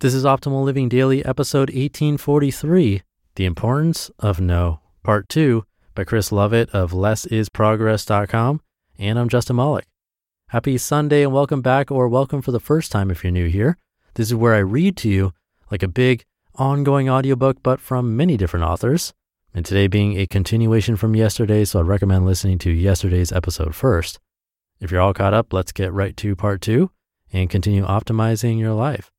This is Optimal Living Daily, episode 1843 The Importance of No, Part 2 by Chris Lovett of lessisprogress.com. And I'm Justin Malik. Happy Sunday and welcome back, or welcome for the first time if you're new here. This is where I read to you like a big ongoing audiobook, but from many different authors. And today being a continuation from yesterday, so I'd recommend listening to yesterday's episode first. If you're all caught up, let's get right to part two and continue optimizing your life.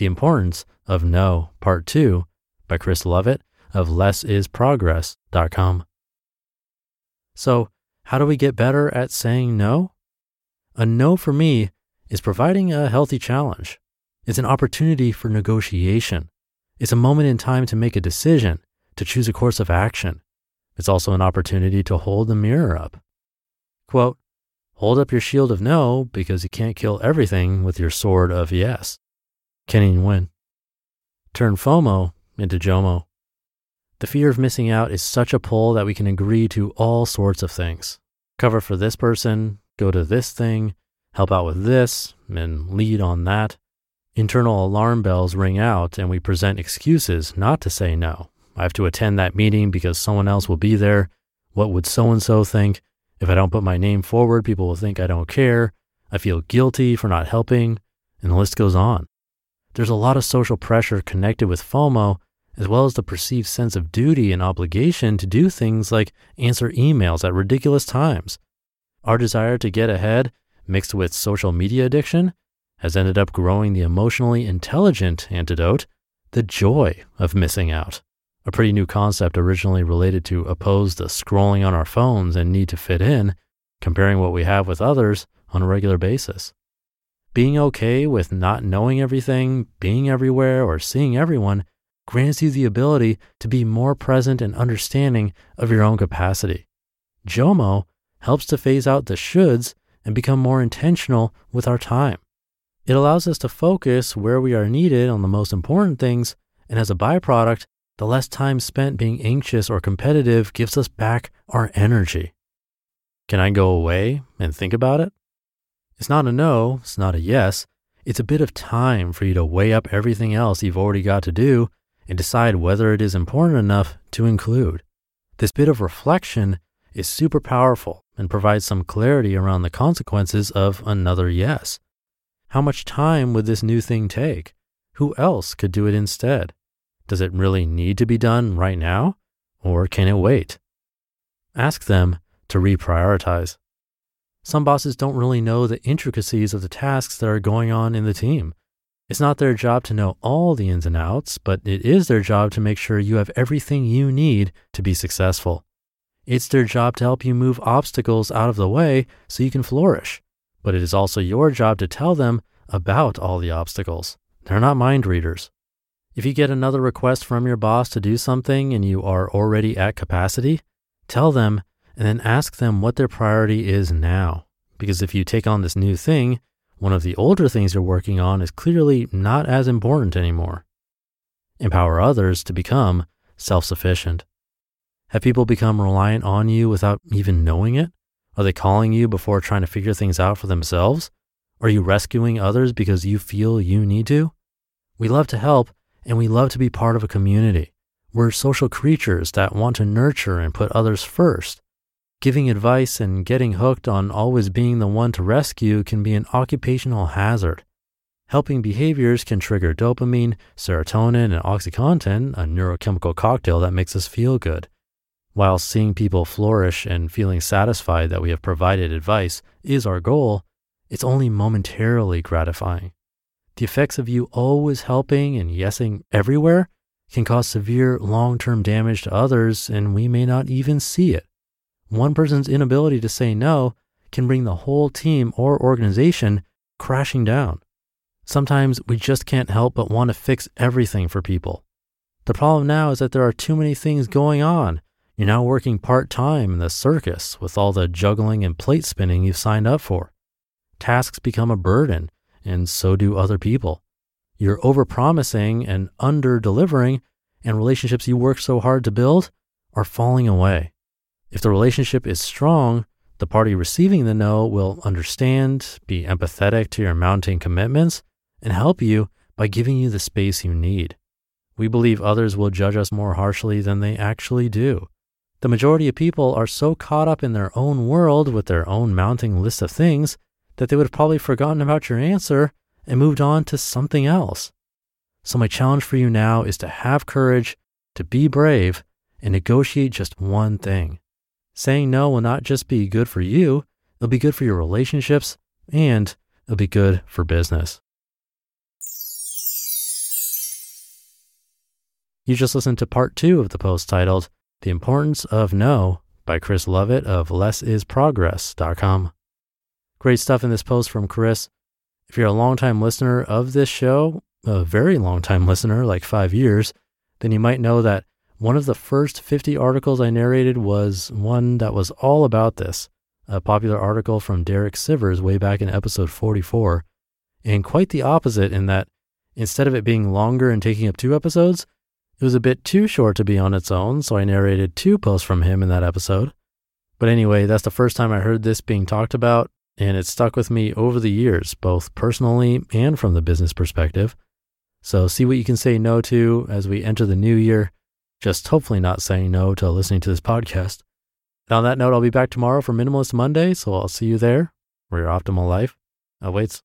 The Importance of No, Part 2 by Chris Lovett of lessisprogress.com. So, how do we get better at saying no? A no for me is providing a healthy challenge. It's an opportunity for negotiation. It's a moment in time to make a decision, to choose a course of action. It's also an opportunity to hold the mirror up. Quote, hold up your shield of no because you can't kill everything with your sword of yes. Kenny Nguyen. Turn FOMO into JOMO. The fear of missing out is such a pull that we can agree to all sorts of things. Cover for this person, go to this thing, help out with this, and lead on that. Internal alarm bells ring out and we present excuses not to say no. I have to attend that meeting because someone else will be there. What would so and so think? If I don't put my name forward, people will think I don't care. I feel guilty for not helping, and the list goes on. There's a lot of social pressure connected with FOMO, as well as the perceived sense of duty and obligation to do things like answer emails at ridiculous times. Our desire to get ahead, mixed with social media addiction, has ended up growing the emotionally intelligent antidote, the joy of missing out. A pretty new concept originally related to oppose the scrolling on our phones and need to fit in, comparing what we have with others on a regular basis. Being okay with not knowing everything, being everywhere, or seeing everyone grants you the ability to be more present and understanding of your own capacity. JOMO helps to phase out the shoulds and become more intentional with our time. It allows us to focus where we are needed on the most important things, and as a byproduct, the less time spent being anxious or competitive gives us back our energy. Can I go away and think about it? It's not a no, it's not a yes. It's a bit of time for you to weigh up everything else you've already got to do and decide whether it is important enough to include. This bit of reflection is super powerful and provides some clarity around the consequences of another yes. How much time would this new thing take? Who else could do it instead? Does it really need to be done right now? Or can it wait? Ask them to reprioritize. Some bosses don't really know the intricacies of the tasks that are going on in the team. It's not their job to know all the ins and outs, but it is their job to make sure you have everything you need to be successful. It's their job to help you move obstacles out of the way so you can flourish. But it is also your job to tell them about all the obstacles. They're not mind readers. If you get another request from your boss to do something and you are already at capacity, tell them and then ask them what their priority is now. Because if you take on this new thing, one of the older things you're working on is clearly not as important anymore. Empower others to become self sufficient. Have people become reliant on you without even knowing it? Are they calling you before trying to figure things out for themselves? Are you rescuing others because you feel you need to? We love to help and we love to be part of a community. We're social creatures that want to nurture and put others first. Giving advice and getting hooked on always being the one to rescue can be an occupational hazard. Helping behaviors can trigger dopamine, serotonin, and oxytocin, a neurochemical cocktail that makes us feel good. While seeing people flourish and feeling satisfied that we have provided advice is our goal, it's only momentarily gratifying. The effects of you always helping and yesing everywhere can cause severe long term damage to others, and we may not even see it. One person's inability to say no can bring the whole team or organization crashing down. Sometimes we just can't help but want to fix everything for people. The problem now is that there are too many things going on. You're now working part time in the circus with all the juggling and plate spinning you've signed up for. Tasks become a burden, and so do other people. You're overpromising and under delivering, and relationships you worked so hard to build are falling away. If the relationship is strong, the party receiving the no will understand, be empathetic to your mounting commitments, and help you by giving you the space you need. We believe others will judge us more harshly than they actually do. The majority of people are so caught up in their own world with their own mounting list of things that they would have probably forgotten about your answer and moved on to something else. So, my challenge for you now is to have courage, to be brave, and negotiate just one thing. Saying no will not just be good for you, it'll be good for your relationships and it'll be good for business. You just listened to part two of the post titled The Importance of No by Chris Lovett of lessisprogress.com. Great stuff in this post from Chris. If you're a longtime listener of this show, a very long time listener, like five years, then you might know that one of the first 50 articles I narrated was one that was all about this, a popular article from Derek Sivers way back in episode 44, and quite the opposite in that instead of it being longer and taking up two episodes, it was a bit too short to be on its own, so I narrated two posts from him in that episode. But anyway, that's the first time I heard this being talked about, and it stuck with me over the years, both personally and from the business perspective. So see what you can say no to as we enter the new year just hopefully not saying no to listening to this podcast. And on that note, I'll be back tomorrow for Minimalist Monday, so I'll see you there where your optimal life awaits.